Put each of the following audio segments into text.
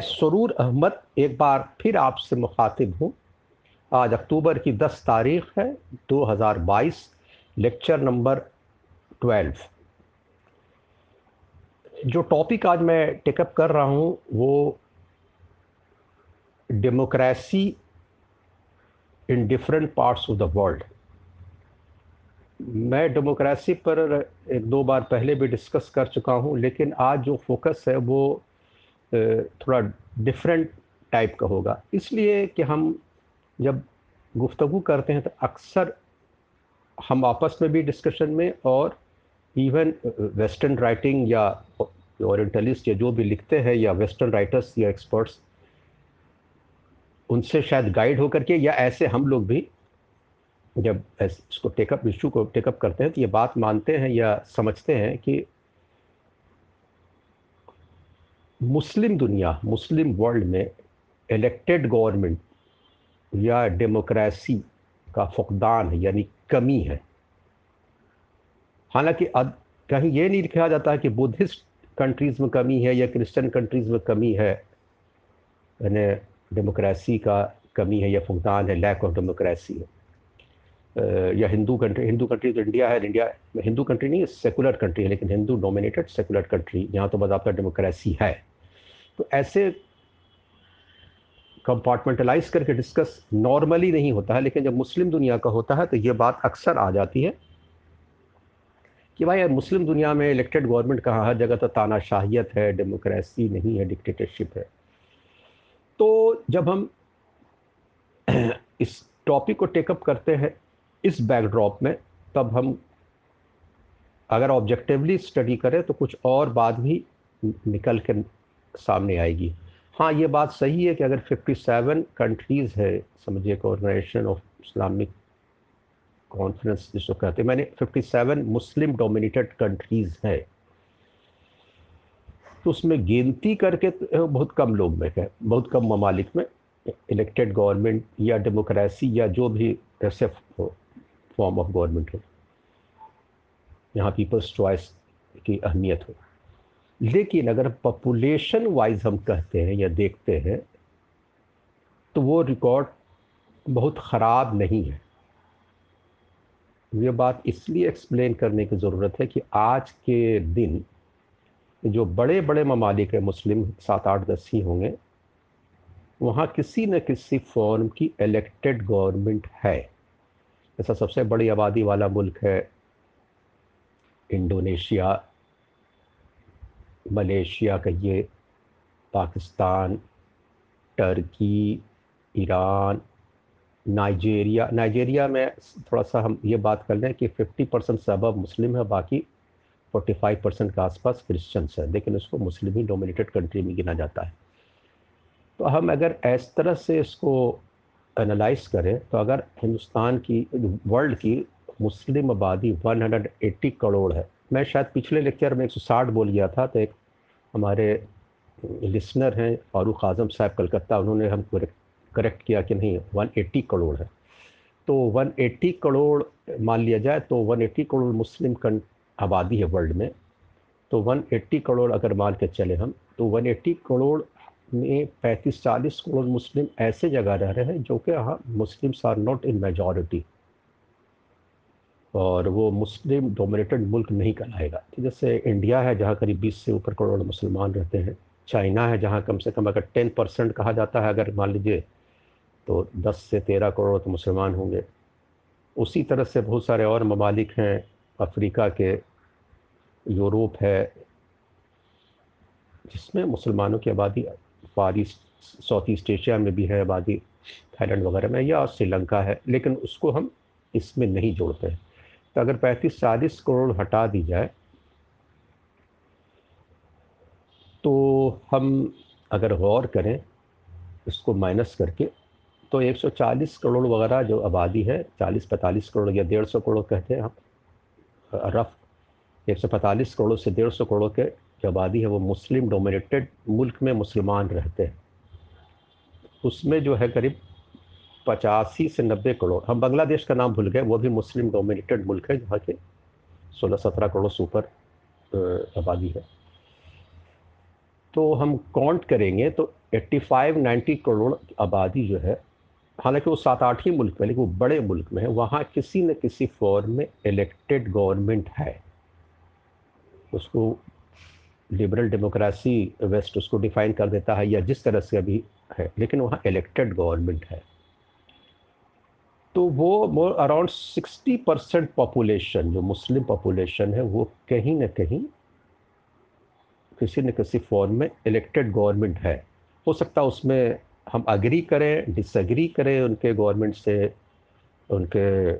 सरूर अहमद, एक बार फिर आपसे मुखातिब हूँ। आज अक्टूबर की 10 तारीख है 2022 लेक्चर नंबर 12 जो टॉपिक आज मैं टेकअप कर रहा हूँ, वो democracy in different parts of the world. मैं डेमोक्रेसी पर एक दो बार पहले भी डिस्कस कर चुका हूँ, लेकिन आज जो फोकस है वो थोड़ा डिफरेंट टाइप का होगा। इसलिए कि हम जब गुफ्तगु करते हैं तो अक्सर हम आपस में भी डिस्कशन में और इवन वेस्टर्न राइटिंग या ओरिएंटलिस्ट या जो भी लिखते हैं, या वेस्टर्न राइटर्स या एक्सपर्ट्स उनसे शायद गाइड होकर के, या ऐसे हम लोग भी जब इसको टेकअप इशू को टेकअप करते हैं तो ये बात मानते हैं या समझते हैं कि मुस्लिम दुनिया, मुस्लिम वर्ल्ड में इलेक्टेड गवर्नमेंट या डेमोक्रेसी का फुकदान है, यानी कमी है। हालाँकि कहीं ये नहीं लिखा जाता कि बुद्धिस्ट कंट्रीज़ में कमी है या क्रिश्चियन कंट्रीज़ में कमी है, यानी डेमोक्रेसी का कमी है या फुकदान है लैक ऑफ़ डेमोक्रेसी है। या हिंदू कंट्री हिंदू कंट्री तो इंडिया है इंडिया हिंदू कंट्री नहीं सेकुलर कंट्री है, लेकिन हिंदू डोमिनेटेड सेकुलर कंट्री यहाँ तो बजाबता डेमोक्रेसी है। तो ऐसे कंपार्टमेंटलाइज करके डिस्कस नॉर्मली नहीं होता है, लेकिन जब मुस्लिम दुनिया का होता है तो ये बात अक्सर आ जाती है कि भाई मुस्लिम दुनिया में इलेक्टेड गवर्नमेंट कहाँ हर जगह तो तानाशाहियत है डेमोक्रेसी नहीं है डिक्टेटरशिप है। तो जब हम इस टॉपिक को टेकअप करते हैं, इस बैकड्रॉप में, तब हम अगर ऑब्जेक्टिवली स्टडी करें तो कुछ और बात भी निकल के सामने आएगी। हाँ ये बात सही है कि अगर 57 कंट्रीज़ है, समझिए ऑर्गेनाइजेशन ऑफ़ इस्लामिक कॉन्फ्रेंस जिसको कहते हैं, मैंने 57 मुस्लिम डोमिनेटेड कंट्रीज़ हैं। तो उसमें गिनती करके तो बहुत कम लोग में है, बहुत कम ममालिक में इलेक्टेड गवर्नमेंट या डेमोक्रेसी या जो भी ऐसे फॉर्म ऑफ़ गवर्नमेंट हो। यहाँ पीपल्स चॉइस की अहमियत हो। लेकिन अगर पॉपुलेशन वाइज हम कहते हैं या देखते हैं तो वो रिकॉर्ड बहुत ख़राब नहीं है। ये बात इसलिए एक्सप्लेन करने की ज़रूरत है कि आज के दिन जो बड़े बड़े ममालिक है, मुस्लिम सात आठ दस ही होंगे, वहाँ किसी न किसी फॉर्म की इलेक्टेड गवर्नमेंट है। ऐसा सबसे बड़ी आबादी वाला मुल्क है, इंडोनेशिया मलेशिया कहिए Pakistan, Turkey, Iran, Nigeria Nigeria में थोड़ा सा हम ये बात कर लें कि 50 परसेंट से अब मुस्लिम है, बाकी 45 परसेंट के आसपास क्रिश्चियंस है, लेकिन उसको मुस्लिम ही डोमिनेटेड कंट्री में गिना जाता है। तो हम अगर इस तरह से इसको एनालाइज करें तो अगर हिंदुस्तान की वर्ल्ड की मुस्लिम आबादी 180 करोड़ है मैं शायद पिछले लेक्चर में 160 बोल गया था तो एक हमारे लिसनर हैं फारूक आज़म साहब कलकत्ता, उन्होंने हमको करेक्ट किया कि नहीं 180 करोड़ है। तो 180 करोड़ मान लिया जाए तो 180 करोड़ मुस्लिम आबादी है वर्ल्ड में। तो 180 करोड़ अगर मान के चले हम तो 180 करोड़ में 35-40 करोड़ मुस्लिम ऐसे जगह रह रहे हैं जो कि हाँ Muslims are not in majority और वो मुस्लिम डोमिनेटेड मुल्क नहीं कहलाएगा। जैसे इंडिया है, जहाँ करीब 20 से ऊपर करोड़ मुसलमान रहते हैं। चाइना है, जहाँ कम से कम अगर 10 परसेंट कहा जाता है, अगर मान लीजिए तो 10 से 13 करोड़ तो मुसलमान होंगे। उसी तरह से बहुत सारे और ममालिक हैं। अफ्रीका के, यूरोप है, जिसमें मुसलमानों की आबादी far east, south east Asia में भी है, आबादी थाईलैंड वगैरह में, या श्रीलंका है। लेकिन उसको हम इसमें नहीं जोड़ते हैं। तो अगर पैंतीस, चालीस करोड़ हटा दी जाए तो हम अगर गौर करें, इसको माइनस करके तो 140 करोड़ वगैरह जो आबादी है 40-45 करोड़ या डेढ़ सौ करोड़ कहते हैं हम रफ 145 करोड़ से डेढ़ सौ करोड़ के जो आबादी है, वो मुस्लिम डोमिनेटेड मुल्क में मुसलमान रहते हैं। उसमें जो है करीब पचासी से नब्बे करोड़। हम बांग्लादेश का नाम भूल गए, वो भी मुस्लिम डोमिनेटेड मुल्क है, जहाँ के सोलह सत्रह करोड़ से ऊपर आबादी है। तो हम काउंट करेंगे तो 85-90 करोड़ आबादी जो है, हालाँकि वो सात आठ ही मुल्क में लेकिन वो बड़े मुल्क में है, वहाँ किसी न किसी फॉर्म में इलेक्टेड गवर्नमेंट है। उसको लिबरल डेमोक्रेसी वेस्ट उसको डिफाइन कर देता है, या जिस तरह से अभी है, लेकिन वहाँ इलेक्टेड गवर्नमेंट है। तो वो अराउंड सिक्सटी परसेंट पॉपुलेशन जो मुस्लिम पॉपुलेशन है, वो कहीं ना कहीं किसी न किसी फॉर्म में इलेक्टेड गवर्नमेंट है। हो सकता है उसमें हम अग्री करें डिसग्री करें उनके गवर्नमेंट से, उनके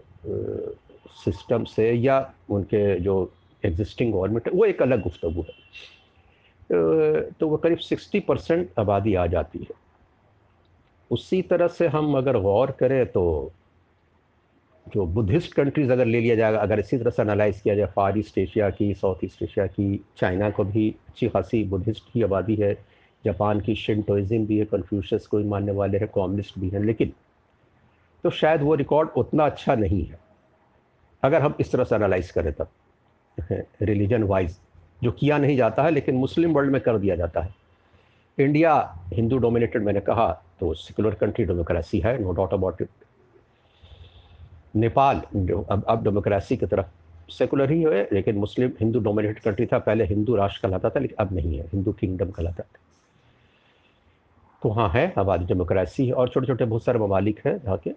सिस्टम से, या उनके जो एग्जिस्टिंग गवर्नमेंट है, वो एक अलग गुफ्तु है। तो वो करीब सिक्सटी परसेंट आबादी आ जाती है। उसी तरह से हम अगर गौर करें तो जो बुद्धिस्ट कंट्रीज़ अगर ले लिया जाएगा, अगर इसी तरह से एनालाइज किया जाए फार ईस्ट एशिया की साउथ ईस्ट एशिया की चाइना को भी अच्छी खासी बुद्धिस्ट की आबादी है जापान की शिंटोइज़म भी है कन्फ्यूशस को भी मानने वाले हैं कॉम्युनिस्ट भी हैं, लेकिन तो शायद वो रिकॉर्ड उतना अच्छा नहीं है। अगर हम इस तरह से एनालाइज करें तब रिलीजन वाइज जो किया नहीं जाता है, लेकिन मुस्लिम वर्ल्ड में कर दिया जाता है। इंडिया हिंदू डोमिनेटेड मैंने कहा तो सेकुलर कंट्री डेमोक्रेसी है no doubt about it Nepal, अब अब डेमोक्रेसी की तरफ़ सेकुलर ही है, लेकिन मुस्लिम हिंदू डोमिनेटेड कंट्री था, पहले हिंदू राष्ट्र कहलाता था, लेकिन अब नहीं है, हिंदू किंगडम कहलाता था तो हाँ है आबादी डेमोक्रेसी है, और छोटे छोटे बहुत सारे ममालिक हैं जहाँ के।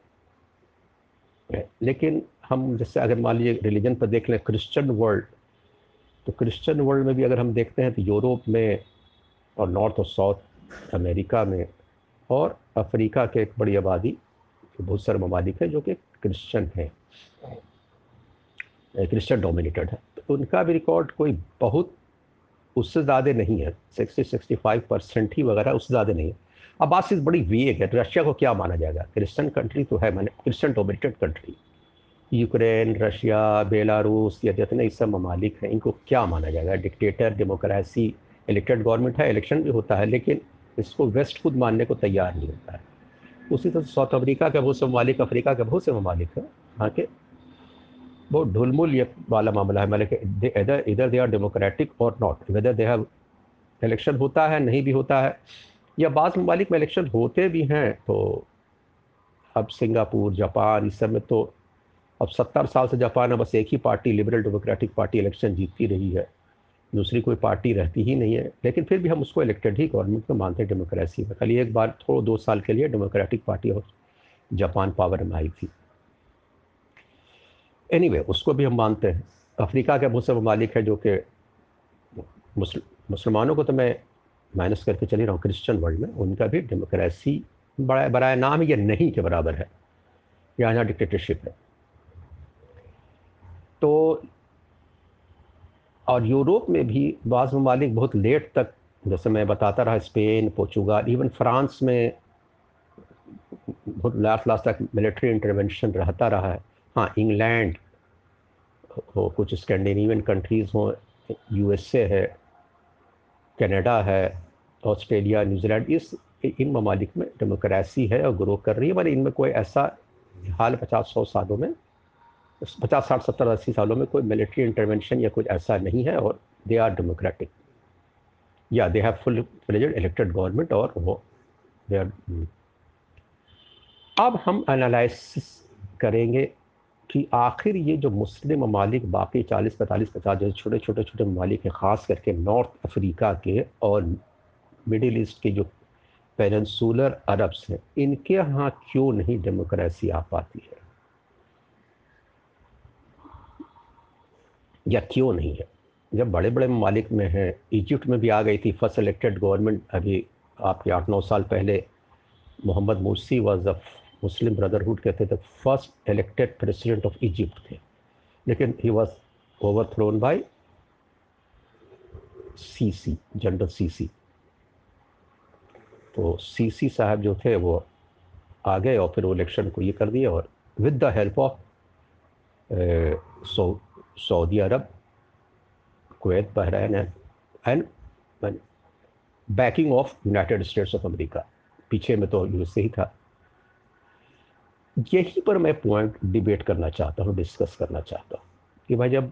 लेकिन हम जैसे अगर मान लीजिए रिलीजन पर देख लें क्रिश्चियन वर्ल्ड तो क्रिश्चियन वर्ल्ड में भी अगर हम देखते हैं तो यूरोप में और नॉर्थ और साउथ अमेरिका में और अफ्रीका के एक बड़ी आबादी बहुत सारे ममालिक हैं, जो कि क्रिश्चियन हैं। क्रिश्चियन डोमिनेटेड है। तो उनका भी रिकॉर्ड कोई बहुत उससे ज़्यादा नहीं है। सिक्सटी सिक्सटी फाइव परसेंट ही वगैरह उससे ज़्यादा नहीं है। अब बात चीज़ बड़ी वीक है रशिया को क्या माना जाएगा? क्रिश्चियन कंट्री तो है मैंने, Christian dominated country Ukraine, Russia, Belarus, या जितने इस सब ममालिक हैं, इनको क्या माना जाएगा? डिक्टेटर डेमोक्रेसी इलेक्टेड गवर्नमेंट है इलेक्शन भी होता है, लेकिन इसको वेस्ट खुद मानने को तैयार नहीं होता है। उसी तरह साउथ अफ्रीका के बहुत से ममालिक, अफ्रीका के बहुत से ममालिक हैं। वहाँ के बहुत ढुलमुल ये वाला मामला है। मतलब इधर इधर दे आर डेमोक्रेटिक और not whether they have election होता है, नहीं भी होता है। या बाज़ ममालिक में इलेक्शन होते भी हैं तो अब सिंगापुर, जापान, इस सब में तो अब सत्तर साल से जापान में बस एक ही party liberal democratic party election जीतती रही है। दूसरी कोई पार्टी रहती ही नहीं है। लेकिन फिर भी हम उसको इलेक्टेड ही गवर्नमेंट में मानते हैं डेमोक्रेसी में खाली एक बार थोड़ा दो साल के लिए डेमोक्रेटिक पार्टी और जापान पावर में आई थी। एनी anyway, उसको भी हम मानते हैं। अफ्रीका के बहुत से ममालिक है जो कि मुसलमानों को तो मैं माइनस करके चली रहा हूँ क्रिश्चियन वर्ल्ड में। उनका भी डेमोक्रेसी बड़ा बड़ा नाम ये नहीं के बराबर है। यहाँ यहाँ डिक्टेटरशिप है। तो और यूरोप में भी बाज़ ममालिक बहुत लेट तक, जैसे मैं बताता रहा, स्पेन, पोर्चुगाल इवन फ्रांस में बहुत लास्ट लास्ट तक मिलिट्री इंटरवेंशन रहता रहा है। हाँ इंग्लैंड हो, कुछ स्कैंडिनेवियन कंट्रीज़ हों यूएसए है कनाडा है ऑस्ट्रेलिया न्यूजीलैंड इस, इन ममालिक में डेमोक्रेसी है और ग्रो कर रही है। मगर इनमें कोई ऐसा हाल पचास सौ सालों में पचास साठ सत्तर अस्सी सालों में कोई मिलिट्री इंटरवेंशन या कुछ ऐसा नहीं है और दे आर डेमोक्रेटिक या they have full fledged elected government और वो दे आर अब हम एनालिसिस करेंगे कि आखिर ये जो मुस्लिम ममालिक, बाकी चालीस, पैंतालीस, पचास जो छोटे छोटे छोटे ममालिक हैं, ख़ास करके नॉर्थ अफ्रीका के और मिडिल ईस्ट के जो पेनसूलर अरब्स हैं, इनके यहाँ क्यों नहीं डेमोक्रेसी आ पाती है? या क्यों नहीं है? जब बड़े बड़े ममालिक में हैं, इजिप्ट में भी आ गई थी फ़र्स्ट इलेक्टेड गवर्नमेंट, अभी आपके आठ नौ साल पहले Mohammed Morsi was the Muslim brotherhood कहते थे first elected president of Egypt थे। लेकिन he was overthrown by Sisi general Sisi तो सी सी साहब जो थे, वो आ गए और फिर वो इलेक्शन को ये कर दिया और with the help of so Saudi Arabia, Kuwait Bahrain and backing of United States of America पीछे में तो यूएसए ही था। यही पर मैं पॉइंट डिबेट करना चाहता हूँ डिस्कस करना चाहता हूँ कि भाई जब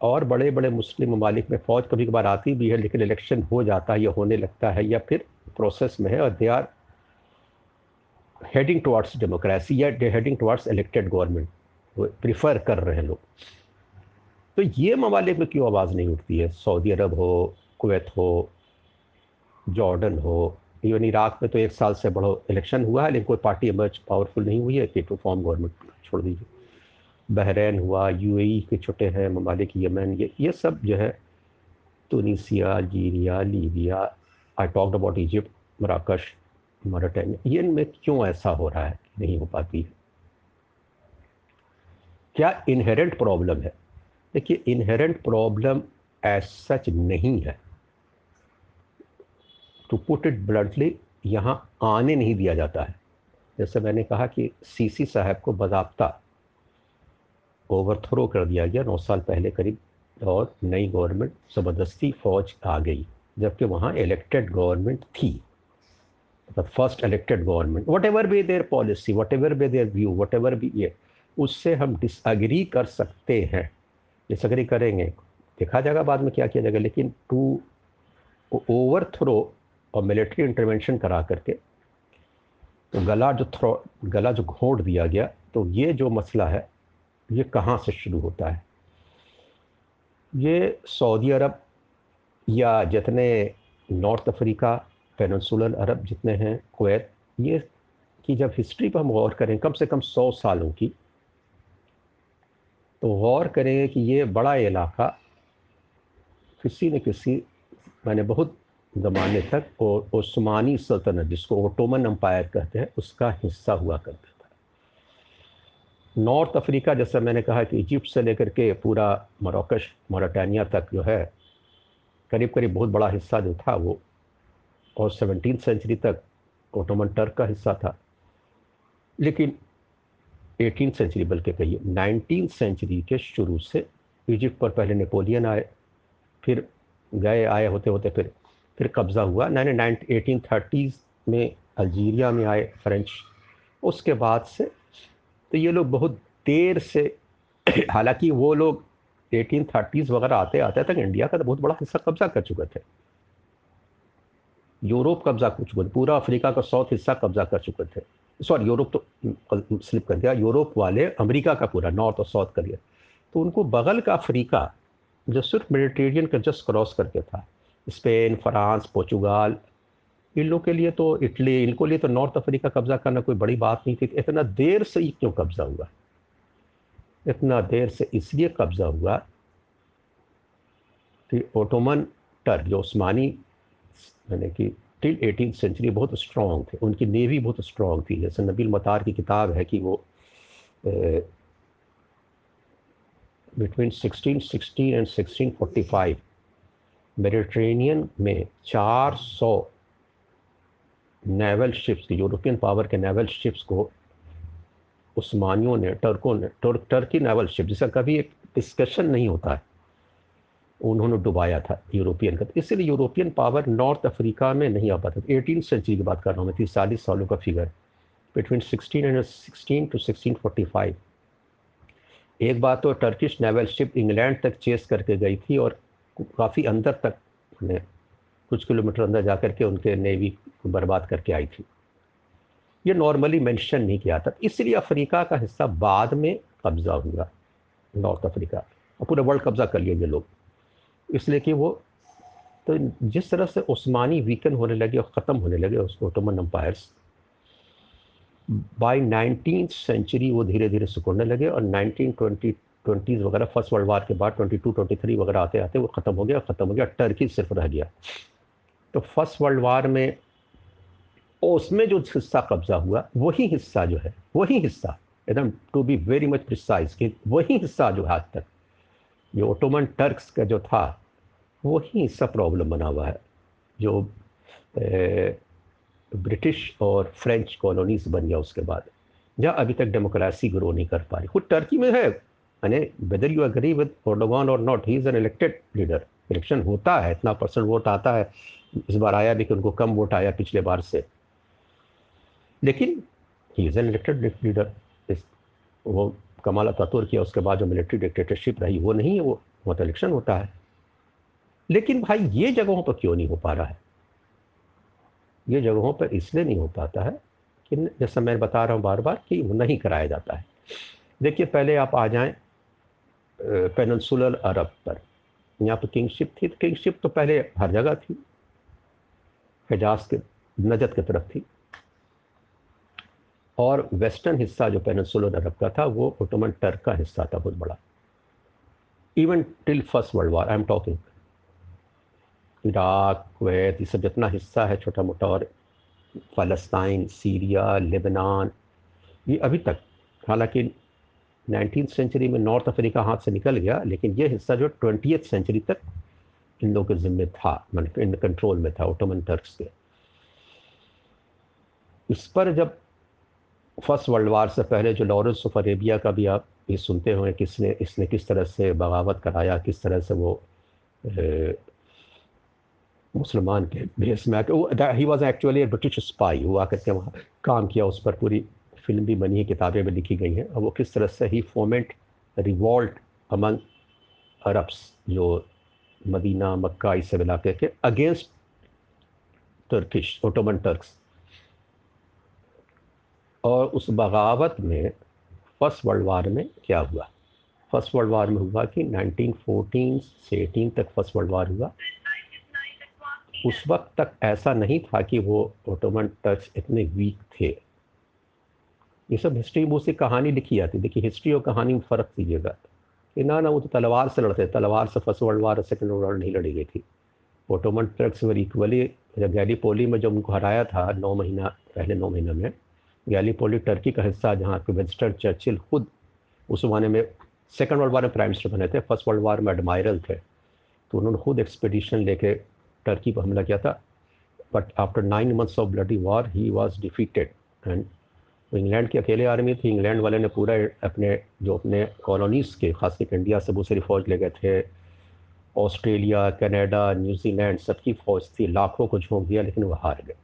और बड़े बड़े मुस्लिम ममालिक में फ़ौज कभी कभार आती भी है, लेकिन इलेक्शन हो जाता है या होने लगता है या फिर प्रोसेस में है और they are heading towards democracy या heading towards elected government prefer कर रहे हैं लोग। तो ये ममालिक में क्यों आवाज़ नहीं उठती है? सऊदी अरब हो, कुवैत हो, जॉर्डन हो, इवन इराक में तो एक साल से बड़ो इलेक्शन हुआ है, लेकिन कोई पार्टी इमर्ज पावरफुल नहीं हुई है, कि टू फॉर्म गवर्नमेंट छोड़ दीजिए। बहरैन हुआ यूएई के छोटे हैं ममालिक यमन ये ये सब जो है Tunisia Algeria Libya I talked about Egypt मराकश Mauritania ये इनमें क्यों ऐसा हो रहा है नहीं हो पाती है? क्या इनहेरेंट प्रॉब्लम है? देखिए इनहेरेंट प्रॉब्लम एज सच नहीं है। टू पुट इट ब्लडली यहाँ आने नहीं दिया जाता है। जैसे मैंने कहा कि सीसी साहब को बजाबता ओवरथ्रो कर दिया गया नौ साल पहले करीब, और नई गवर्नमेंट ज़बरदस्ती फ़ौज आ गई, जबकि वहाँ इलेक्टेड गवर्नमेंट थी। The first elected government whatever be their policy whatever be their view whatever be ये, उससे हम डिसअग्री कर सकते हैं। डिसअग्री करेंगे। देखा जाएगा बाद में क्या किया जाएगा, लेकिन टू ओवर थ्रो और मिलिट्री इंटरवेंशन करा करके तो गला जो थ्रो गला जो घोंट दिया गया तो ये जो मसला है, ये कहाँ से शुरू होता है? ये सऊदी अरब या जितने नॉर्थ अफ्रीका पेनसुलर अरब जितने हैं, कुवैत, ये की जब हिस्ट्री पर हम गौर करें, कम से कम सौ सालों की तो गौर करेंगे कि ये बड़ा इलाका किसी न किसी, मैंने बहुत ज़माने तक और ओस्मानी सल्तनत, जिसको ओटोमन अम्पायर कहते हैं, उसका हिस्सा हुआ करता था। नॉर्थ अफ्रीका, जैसा मैंने कहा कि इजिप्ट से लेकर के पूरा मरोकश, मोराटानिया तक जो है करीब करीब बहुत बड़ा हिस्सा जो था वो, और सेवनटीन सेंचुरी तक ओटोमन टर्क का हिस्सा था। लेकिन एटीन सेंचुरी, बल्कि कहिए, नाइनटीन सेंचुरी के शुरू से इजिप्ट पर पहले नेपोलियन आए, फिर गए, आए होते होते फिर फिर कब्ज़ा हुआ। नाइन, एटीन थर्टीज़ में अल्जीरिया में आए फ्रेंच। उसके बाद से तो ये लोग बहुत देर से, हालाँकि वो लोग एटीन थर्टीज़ वगैरह आते आते तक इंडिया का तो बहुत बड़ा हिस्सा कब्ज़ा कर चुके थे। यूरोप कब्ज़ा कर चुके थे, पूरा अफ्रीका का साउथ हिस्सा कब्ज़ा कर चुके थे। सॉरी, यूरोप तो स्लिप कर दिया। यूरोप वाले अमेरिका का पूरा, नॉर्थ और साउथ कर लिया। तो उनको बगल का अफ्रीका, जो सिर्फ़ मेडिटेरियन का जस्ट क्रॉस करके था, स्पेन, फ्रांस, पोर्चुगाल, इन लोग के लिए तो इटली, इनको लिए तो नॉर्थ अफ्रीका कब्जा करना कोई बड़ी बात नहीं थी। इतना देर से ही क्यों कब्जा हुआ? इतना देर से इसलिए कब्जा हुआ कि ओटोमन, टर्क जो उस्मानी मैंने कि टिल एटीन सेंचुरी बहुत स्ट्रॉन्ग थे। उनकी नेवी बहुत स्ट्रॉन्ग थी। जैसे नबील मतार की किताब है कि वो बिटवीन 1616 एंड 1645 मेडिट्रेनियन में 400 नेवल शिप्स की यूरोपियन पावर के नेवल शिप्स को उस्मानियों ने टर्कों ने टर्क टर्की नेवल शिप जिसका कभी एक डिस्कशन नहीं होता है। उन्होंने डुबाया था यूरोपियन का। इसलिए यूरोपियन पावर नॉर्थ अफ्रीका में नहीं आ पाता एटीन सेंचुरी की बात कर रहा हूँ मैं, तीस, चालीस सालों का figure. Between sixteen and sixteen to sixteen forty five एक बात तो टर्किश नेवल शिप इंग्लैंड तक चेस करके गई थी और काफ़ी अंदर तक उन्हें कुछ किलोमीटर अंदर जा कर के उनके नेवी को बर्बाद करके आई थी। ये नॉर्मली मेंशन नहीं किया था। इसलिए अफ्रीका का हिस्सा बाद में कब्ज़ा हुआ, नॉर्थ अफ्रीका। और पूरा वर्ल्ड कब्ज़ा कर लिए ये लोग। इसलिए कि वो तो जिस तरह से उस्मानी वीकन होने लगे और ख़त्म होने लगे उस Ottoman empires by nineteen century वो धीरे धीरे सिकुड़ने लगे और नाइनटीन ट्वेंटी ट्वेंटीज़ वगैरह फ़र्स्ट वर्ल्ड वार के बाद ट्वेंटी टू ट्वेंटी थ्री वगैरह आते आते वो ख़त्म हो गया ख़त्म हो गया टर्की सिर्फ़ रह गया। तो फ़र्स्ट वर्ल्ड वार में उसमें जो हिस्सा कब्जा हुआ, वही हिस्सा जो है, वही हिस्सा, एकदम to be very much precise कि वही हिस्सा जो है आज तक, जो ओटोमन टर्क्स का जो था वही हिस्सा प्रॉब्लम बना हुआ है, जो ब्रिटिश और फ्रेंच कॉलोनीज बन गया उसके बाद। जहाँ अभी तक डेमोक्रेसी ग्रो नहीं कर पा रही खुद टर्की में है। यानी whether you agree with Erdogan और not he is an elected leader election होता है, इतना परसेंट वोट आता है। इस बार आया भी कि उनको कम वोट आया पिछले बार से। लेकिन he is an elected leader इस, वो कमाल अतातुर किया उसके बाद जो मिलिट्री डिक्टेटरशिप रही, वो नहीं है वो वहाँ तो इलेक्शन होता है। लेकिन भाई, ये जगहों पर क्यों नहीं हो पा रहा है? ये जगहों पर इसलिए नहीं हो पाता है कि जैसा मैं बता रहा हूँ बार बार कि वो नहीं कराया जाता है। देखिए, पहले आप आ जाएँ पेनसुलर अरब पर। यहाँ पर किंगशिप थी तो किंगशिप तो पहले हर जगह थी। हिजाज के नजद की तरफ़ थी। और वेस्टर्न हिस्सा जो पेनसुलर अरब का था, वो ओटोमन टर्क का हिस्सा था, बहुत बड़ा। Even till first world war, I am talking. Iraq, Kuwait, ये सब जितना हिस्सा है छोटा मोटा और फ़लस्तीन सीरिया, लेबनान, ये अभी तक, हालाँकि नाइनटीन सेंचुरी में नॉर्थ अफ्रीका हाथ से निकल गया, लेकिन ये हिस्सा जो ट्वेंटी सेंचुरी तक इन लोगों के ज़िम्मे था मतलब इन कंट्रोल में था, ओटोमन टर्क्स के। इस पर जब फ़र्स्ट वर्ल्ड वार से पहले जो लॉरेंस ऑफ़ अरेबिया का भी आप ये सुनते हुए किसने, इसने किस तरह से बगावत कराया, किस तरह से वो मुसलमान के भेस में आकर he was actually a British spy वो आकर के वहाँ काम किया, उस पर पूरी फ़िल्म भी बनी है, किताबें भी लिखी गई हैं। और वो किस तरह से he foment revolt among Arabs जो मदीना, मक्का, इस सब इलाके के अगेंस्ट टर्किश ओटोमन टर्क्स और उस बगावत में फ़र्स्ट वर्ल्ड वार में क्या हुआ? फ़र्स्ट वर्ल्ड वार में हुआ कि 1914 से 18 तक फ़र्स्ट वर्ल्ड वार हुआ। उस वक्त तक ऐसा नहीं था कि वो ओटोमन टर्क्स इतने वीक थे। ये सब हिस्ट्री बुक से कहानी लिखी जाती देखिए हिस्ट्री और कहानी में फ़र्क कीजिएगा कि ना ना, वो तो तलवार से लड़ते तलवार से first world war second world war नहीं लड़ी गई थी। ओटोमन टर्क्स वर इक्वली जब गैलीपोली में जब उनको हराया था नौ महीना, पहले नौ महीने में गैलीपोली टर्की का हिस्सा जहाँ पे विंस्टन चर्चिल खुद उस ज़माने में सेकेंड वर्ल्ड वार में प्राइम मिनिस्टर बने थे। फ़र्स्ट वर्ल्ड वार में एडमायरल थे। तो उन्होंने खुद एक्सपेडिशन लेके टर्की पर हमला किया था। But after nine months of bloody war he was defeated and England की अकेले आर्मी थी। इंग्लैंड वाले ने पूरा अपने, जो अपने कॉलोनीज़ के खास करके इंडिया से बहुत सारी फ़ौज ले गए थे। ऑस्ट्रेलिया, कनाडा न्यूजीलैंड सबकी फ़ौज थी। लाखों को झोंक दिया, लेकिन वह हार गए।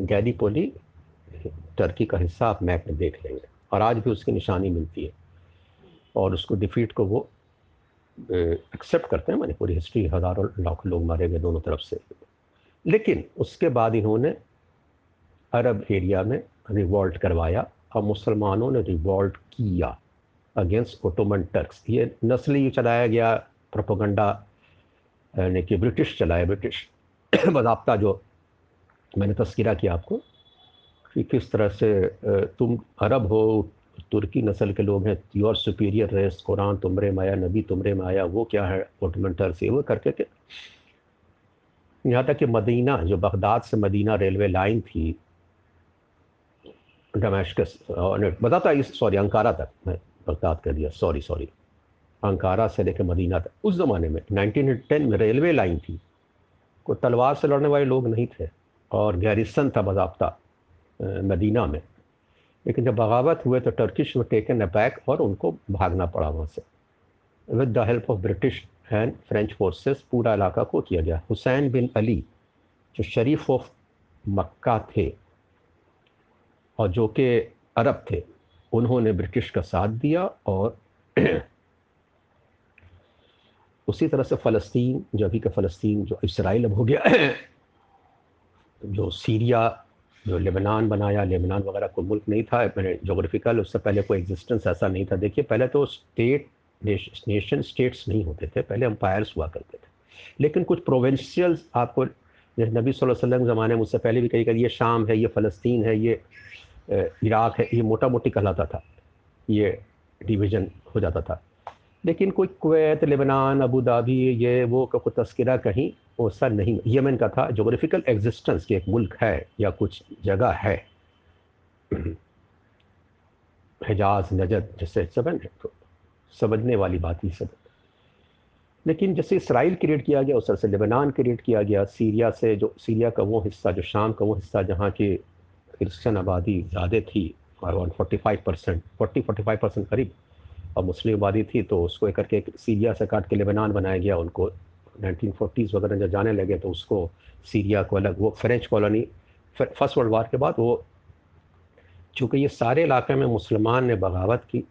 गैलीपोली टर्की का हिस्सा आप मैप में देख लेंगे। और आज भी उसकी निशानी मिलती है। और उसको डिफीट को वो एक्सेप्ट करते हैं, मैंने पूरी हिस्ट्री हज़ारों लाखों लोग मारे गए दोनों तरफ़ से। लेकिन उसके बाद इन्होंने अरब एरिया में रिवॉल्ट करवाया और मुसलमानों ने रिवॉल्ट किया अगेंस्ट ओटोमन टर्क्स ये नस्ली चलाया गया प्रोपोगंडा यानी कि ब्रिटिश चलाया, ब्रिटिश बजाबता जो मैंने तस्करा किया आपको कि किस तरह से तुम अरब हो तुर्की नस्ल के लोग हैं योर सुपीरियर रेस कुरान तुमरे माया नबी तुमरे माया वो क्या है? ओटमेंटर से वो करके के यहाँ तक कि मदीना, जो बगदाद से मदीना रेलवे लाइन थी डमेस्कस बताता इस सॉरी अंकारा तक, मैं बगदाद कर दिया सॉरी सॉरी अंकारा से लेकर मदीना तक, उस ज़माने में 1910 में रेलवे लाइन थी। कोई तलवार से लड़ने वाले लोग नहीं थे, और गैरिसन था बाबा मदीना में। लेकिन जब बगावत हुए तो टर्किश वो टेकन बैक और उनको भागना पड़ा वहाँ से। With the help of British and French forces पूरा इलाका को किया गया। हुसैन बिन अली, जो शरीफ ऑफ़ मक्का थे और जो कि अरब थे, उन्होंने ब्रिटिश का साथ दिया और उसी तरह से फ़लस्तीन जो अभी का फ़लस्तीन, जो इसराइल अब हो गया, जो सीरिया जो लेबनान बनाया, लेबनान वगैरह कोई मुल्क नहीं था, मैंने जोग्राफिकल उससे पहले कोई एग्जिस्टेंस ऐसा नहीं था। देखिए, पहले तो स्टेट नेशन स्टेट्स नहीं होते थे, पहले अम्पायर्स हुआ करते थे। लेकिन कुछ प्रोविंशियल आपको, जैसे नबी वसल्लम ज़माने में उससे पहले भी कही कर ये शाम है, ये फ़लस्तीन है, ये इराक है, ये मोटा मोटी कहलाता था। ये डिवीज़न हो जाता था। लेकिन कोई कुवैत, लेबनान, अबू धाबी, ये, वो का तस्करा कहीं वैसा नहीं, यमन का था जोग्राफिकल एग्जिस्टेंस की एक मुल्क है या कुछ जगह है। हिजाज नजद जैसे सब तो समझने वाली बात ही सब। लेकिन जैसे इसराइल क्रिएट किया गया, उस तरह से लेबनान क्रिएट किया गया, सीरिया से जो, सीरिया का वो हिस्सा, जो शाम का वो हिस्सा, जहाँ की क्रिश्चन आबादी ज़्यादा थी one forty five percent forty forty five percent करीब, और मुस्लिम आबादी थी तो उसको एक करके सीरिया से काट के लेबनान बनाया गया, उनको नाइनटीन फोर्टीज़ वगैरह जब जाने लगे तो उसको सीरिया को अलग, वो French colony first world war के बाद वो, चूँकि ये सारे इलाके में मुसलमान ने बगावत की,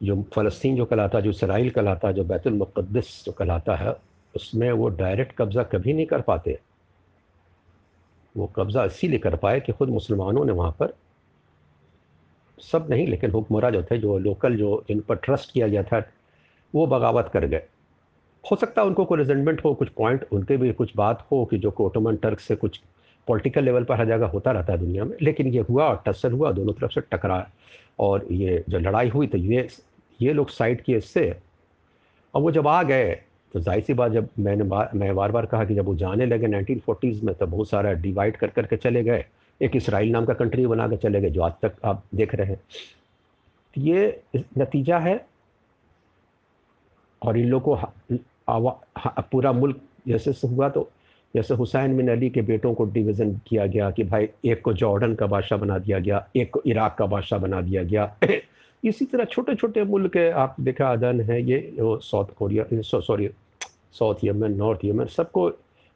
जो फ़लस्तीन जो कहलाता जो इसराइल कहलाता जो बैतुलमक़दस जो कहलाता है, उसमें वो डायरेक्ट कब्ज़ा कभी नहीं कर पाते। वो कब्ज़ा इसीलिए कर पाए कि ख़ुद मुसलमानों ने वहाँ पर सब नहीं, लेकिन हुक्मरा जो थे, जो लोकल जो जिन पर ट्रस्ट किया गया था वो बगावत कर गए। हो सकता है उनको कोई रिजेंटमेंट हो, कुछ पॉइंट उनके भी कुछ बात हो कि जो ओटोमन टर्क से कुछ पॉलिटिकल लेवल पर हर जगह होता रहता है दुनिया में, लेकिन ये हुआ और टसल हुआ, दोनों तरफ़ से टकरा। और ये जो लड़ाई हुई तो ये ये लोग साइड किए इससे। और वो जब आ गए तो ज़ाहिर सी बात, जब मैंने बार मैं बार बार कहा कि जब वो जाने लगे नाइनटीन में तो बहुत सारा डिवाइड कर करके चले गए। एक इसराइल नाम का कंट्री बना के चले गए, जो आज तक आप देख रहे हैं। तो ये नतीजा है और इन लोग को पूरा मुल्क जैसे हुआ तो जैसे हुसैन बिन अली के बेटों को डिवीज़न किया गया कि भाई एक को जॉर्डन का बादशाह बना दिया गया, एक को इराक का बादशाह बना दिया गया। इसी तरह छोटे छोटे मुल्क आप देखा अदन है, ये south Korea sorry south Yemen north Yemen सबको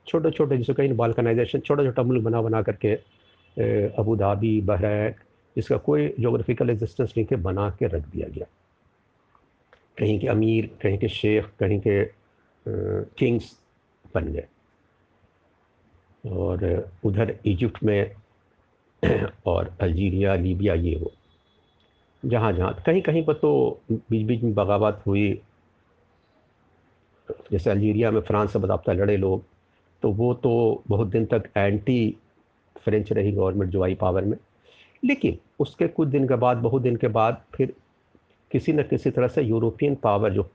छोटे छोटे जिसे कहीं बालकनाइजेशन छोटा छोटा मुल्क बना बना करके अबू धाबी बहरैन जिसका कोई जोग्राफिकल एग्जिस्टेंस नहीं थे, बना के रख दिया गया। कहीं के अमीर, कहीं के शेख, कहीं के किंग्स बन गए। और उधर इजिप्ट में और अल्जीरिया, लीबिया, ये वो, जहाँ जहाँ, कहीं कहीं पर तो बीच बीच में बगावत हुई। जैसे अल्जीरिया में फ्रांस से बदाबता लड़े लोग तो वो तो बहुत दिन तक एंटी फ्रेंच रही गवर्नमेंट, जो आई पावर में। लेकिन उसके कुछ दिन के बाद, बहुत दिन के बाद फिर किसी न किसी तरह से यूरोपियन पावर जो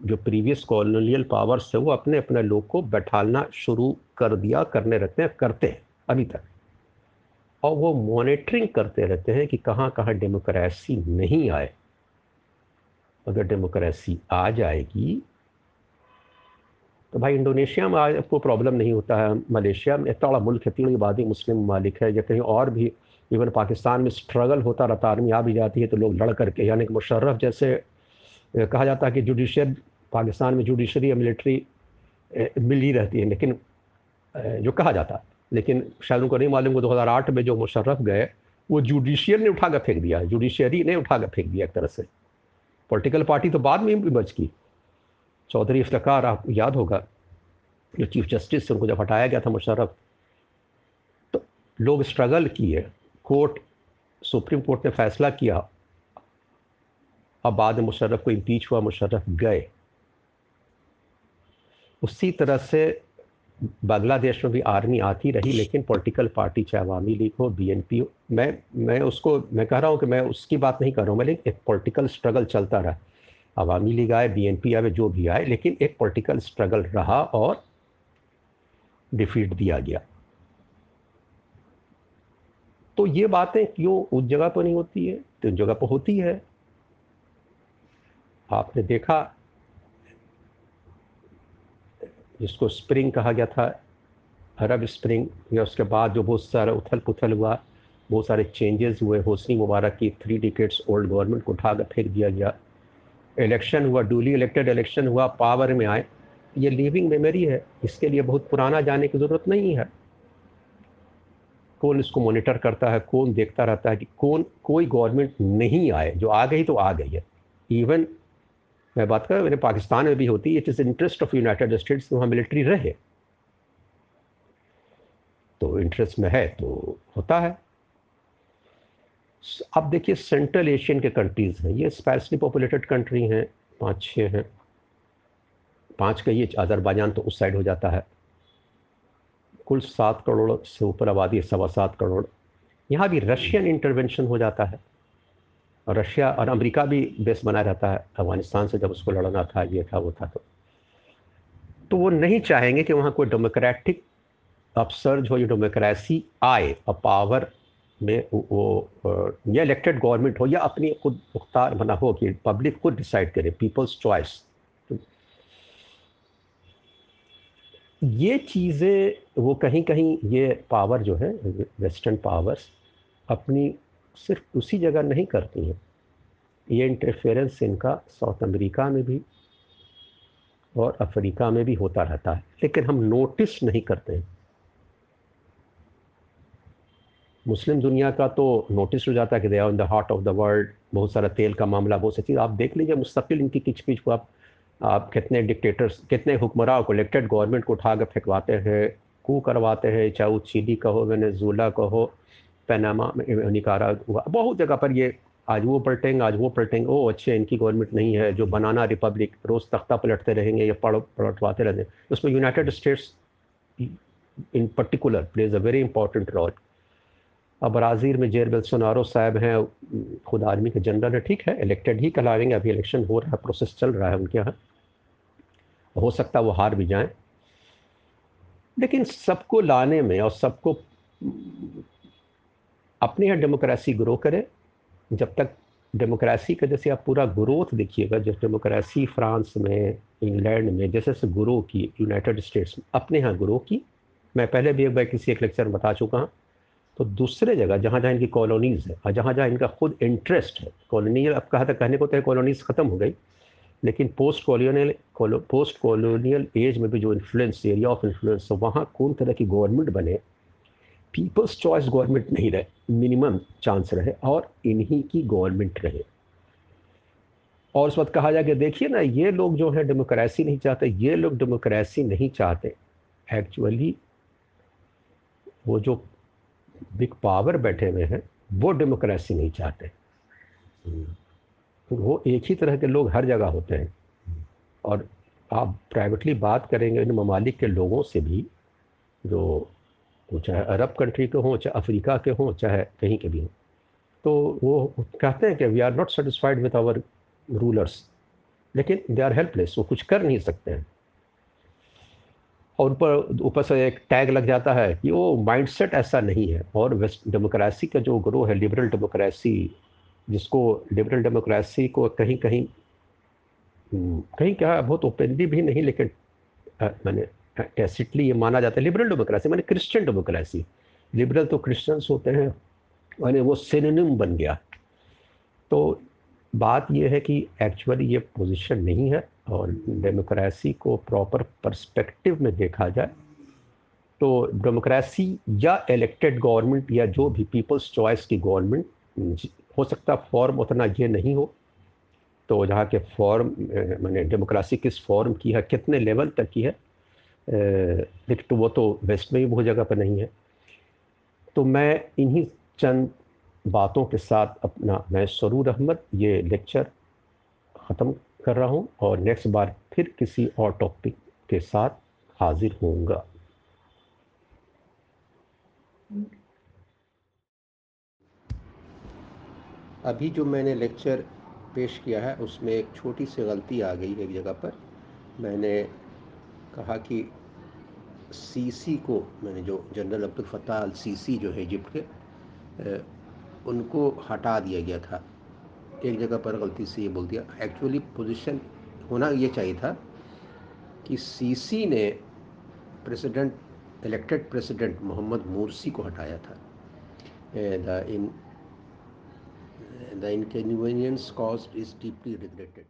जो प्रीवियस कॉलोनियल पावर्स है, वो अपने अपने लोग को बैठालना शुरू कर दिया, करने रहते हैं, करते हैं, अभी तक। और वो मॉनिटरिंग करते रहते हैं कि कहाँ कहाँ डेमोक्रेसी नहीं आए। अगर डेमोक्रेसी आ जाएगी तो भाई इंडोनेशिया में आज आपको प्रॉब्लम नहीं होता है, मलेशिया में, इतना बड़ा मुल्क है, तीन आबादी मुस्लिम ममालिक है, या कहीं और भी इवन पाकिस्तान में स्ट्रगल होता रहता, आर्मी आ भी जाती है तो लोग लड़ करके, यानी कि मुशर्रफ जैसे कहा जाता है कि जुडिशल पाकिस्तान में जुडिशरी या मिलिट्री मिल ही रहती है, लेकिन जो कहा जाता, लेकिन शायद उनको नहीं मालूम को 2008 में जो मुशर्रफ गए, वो जुडिशियल ने उठा कर फेंक दिया जुडिशियरी ने उठा कर फेंक दिया एक तरह से। पॉलिटिकल पार्टी तो बाद में भी बच की चौधरी इफ्तार आप याद होगा, जो चीफ जस्टिस उनको जब हटाया गया था मुशर्रफ तो लोग स्ट्रगल किए। कोर्ट, सुप्रीम कोर्ट ने फैसला किया। अब बाद में मुशर्रफ को इम्पीच हुआ, मुशर्रफ गए। उसी तरह से बांग्लादेश में भी आर्मी आती रही, लेकिन पॉलिटिकल पार्टी चाहे अवामी लीग हो बीएनपी हो, मैं मैं उसको, मैं कह रहा हूँ कि मैं उसकी बात नहीं कर रहा हूँ, मैं लेकिन एक पॉलिटिकल स्ट्रगल चलता रहा। अवामी लीग आए बीएनपी आए, जो भी आए, लेकिन एक पॉलिटिकल स्ट्रगल रहा और डिफीट दिया गया। तो ये बातें क्यों उस जगह पर नहीं होती है? तो उस जगह पर होती है। आपने देखा, जिसको स्प्रिंग कहा गया था, अरब स्प्रिंग या उसके बाद जो बहुत सारा उथल पुथल हुआ, बहुत सारे चेंजेस हुए, होसनी मुबारक की थ्री डिकेट्स ओल्ड गवर्नमेंट को उठा कर फेंक दिया गया। इलेक्शन हुआ डूली इलेक्टेड इलेक्शन हुआ पावर में आए। ये लिविंग मेमोरी है। इसके लिए बहुत पुराना जाने की ज़रूरत नहीं है। कौन इसको मॉनिटर करता है, कौन देखता रहता है कि कौन, कोई गवर्नमेंट नहीं आए, जो आ गई तो आ गई है। इवन मैं बात कर मेरे पाकिस्तान में भी होती है it is interest of United States वहाँ मिलिट्री रहे। तो इंटरेस्ट में है तो होता है। अब देखिए सेंट्रल एशियन के कंट्रीज़ हैं, ये स्पेशली पॉपुलेटेड कंट्री हैं पाँच छः हैं। पाँच का ये अजरबैजान तो उस साइड हो जाता है। कुल सात करोड़ से ऊपर आबादी है, सवा सात करोड़। यहाँ भी रशियन इंटरवेंशन हो जाता है। और रशिया और अमेरिका भी बेस बना रहता है। अफ़गानिस्तान से जब उसको लड़ना था, ये था, वो था तो। तो वो नहीं चाहेंगे कि वहाँ कोई डेमोक्रेटिक अपसर्ज हो या डेमोक्रेसी आए, और पावर में वो या इलेक्टेड गवर्नमेंट हो, या अपनी खुद मुख्तार बना हो कि पब्लिक खुद डिसाइड करे पीपल्स चॉइस ये चीज़ें, वो कहीं कहीं ये पावर जो है वेस्टर्न पावर्स अपनी सिर्फ़ उसी जगह नहीं करती हैं। ये इंटरफेरेंस इनका साउथ अमेरिका में भी और अफ्रीका में भी होता रहता है, लेकिन हम नोटिस नहीं करते हैं। मुस्लिम दुनिया का तो नोटिस हो जाता है कि they are in the heart of the world बहुत सारा तेल का मामला, बहुत सी चीज़, आप देख लीजिए, मुस्तकिल इनकी किच पिच को आप आप कितने डिक्टेटर्स कितने हुक्मरान को इलेक्टेड गवर्नमेंट को उठा कर फेंकवाते हैं, कू करवाते हैं, चाहे चिली का हो वेनेजुला का हो पैनामा, निकारा हुआ बहुत जगह पर ये आज वो पलटेंगे, आज वो पलटेंगे, ओ अच्छे, इनकी गवर्नमेंट नहीं है, जो बनाना रिपब्लिक रोज़ तख्ता पलटते रहेंगे, या पढ़, पलटवाते रहेंगे उसमें United States in particular plays a very important role अब ब्राज़ील में जेर बेल्सोनारो साहब हैं, खुद आर्मी के जनरल है, ठीक है इलेक्टेड ही कहलाएँगे अभी इलेक्शन हो रहा है प्रोसेस चल रहा है उनके यहाँ। हो सकता वो हार भी जाएँ। लेकिन सबको लाने में और सबको अपने यहाँ डेमोक्रेसी ग्रो करे। जब तक डेमोक्रेसी का जैसे आप पूरा ग्रोथ देखिएगा जब डेमोक्रेसी फ्रांस में, इंग्लैंड में, जैसे जैसे ग्रो की, यूनाइटेड स्टेट्स में, अपने यहाँ ग्रो की। मैं पहले भी एक बार किसी एक लेक्चर में बता चुका हूँ। तो दूसरे जगह, जहाँ जहाँ इनकी कॉलोनीज़ है, और जहाँ जहाँ इनका खुद इंटरेस्ट है, कॉलोनी अब कहा था, कहने को तो कॉलोनीज़ ख़त्म हो गई। लेकिन post colonial post colonial age में भी जो इन्फ्लुएंस एरिया ऑफ़ इन्फ्लुएंस है वहाँ कौन तरह की गवर्नमेंट बने? पीपल्स चॉइस गवर्नमेंट नहीं रहे मिनिमम चांस रहे और इन्हीं की गवर्नमेंट रहे। और उस वक्त कहा जाए कि देखिए ना, ये लोग जो है डेमोक्रेसी नहीं चाहते, ये लोग डेमोक्रेसी नहीं चाहते। एक्चुअली वो जो बिग पावर बैठे हुए हैं, वो डेमोक्रेसी नहीं चाहते। वो एक ही तरह के लोग हर जगह होते हैं। और आप प्राइवेटली बात करेंगे इन ममालिक के लोगों से भी, जो चाहे अरब कंट्री के हों, चाहे अफ्रीका के हों, चाहे कहीं के भी हों। तो वो कहते हैं कि we are not satisfied with our rulers लेकिन दे आर हेल्पलेस वो कुछ कर नहीं सकते हैं। और ऊपर ऊपर से एक टैग लग जाता है कि वो माइंडसेट ऐसा नहीं है। और वेस्ट डेमोक्रेसी का जो ग्रो है लिबरल डेमोक्रेसी जिसको लिबरल डेमोक्रेसी को कहीं कहीं हम्म, कहीं क्या बहुत ओपनली भी नहीं लेकिन मैंने टैसिटली ये माना जाता है लिबरल डेमोक्रेसी मैंने क्रिश्चियन डेमोक्रेसी लिबरल तो क्रिश्चियंस होते हैं मैंने वो सिनेम बन गया। तो बात यह है कि एक्चुअली ये पोजीशन नहीं है और डेमोक्रेसी को प्रॉपर पर्सपेक्टिव में देखा जाए तो डेमोक्रेसी या इलेक्टेड गवर्नमेंट या जो भी पीपल्स चॉइस की गवर्नमेंट हो सकता फॉर्म उतना ये नहीं हो। तो जहाँ के फॉर्म मैंने डेमोक्रेसी किस फॉर्म की है, कितने लेवल तक की है लेकिन तो वो तो वेस्ट में भी बहुत जगह पर नहीं है। तो मैं इन्हीं चंद बातों के साथ अपना, मैं सरूर अहमद, ये लेक्चर ख़त्म कर रहा हूँ और नेक्स्ट बार फिर किसी और टॉपिक के साथ हाजिर होऊँगा। अभी जो मैंने लेक्चर पेश किया है, उसमें एक छोटी सी गलती आ गई एक जगह पर। मैंने कहा कि सीसी को, मैंने जो general Abdul Fattah al Sisi जो है इजिप्ट के उनको हटा दिया गया था। एक जगह पर गलती से ये बोल दिया। एक्चुअली पोजीशन होना ये चाहिए था कि सीसी ने president elected president Mohammed Morsi को हटाया था। इन the inconvenience caused is deeply regretted.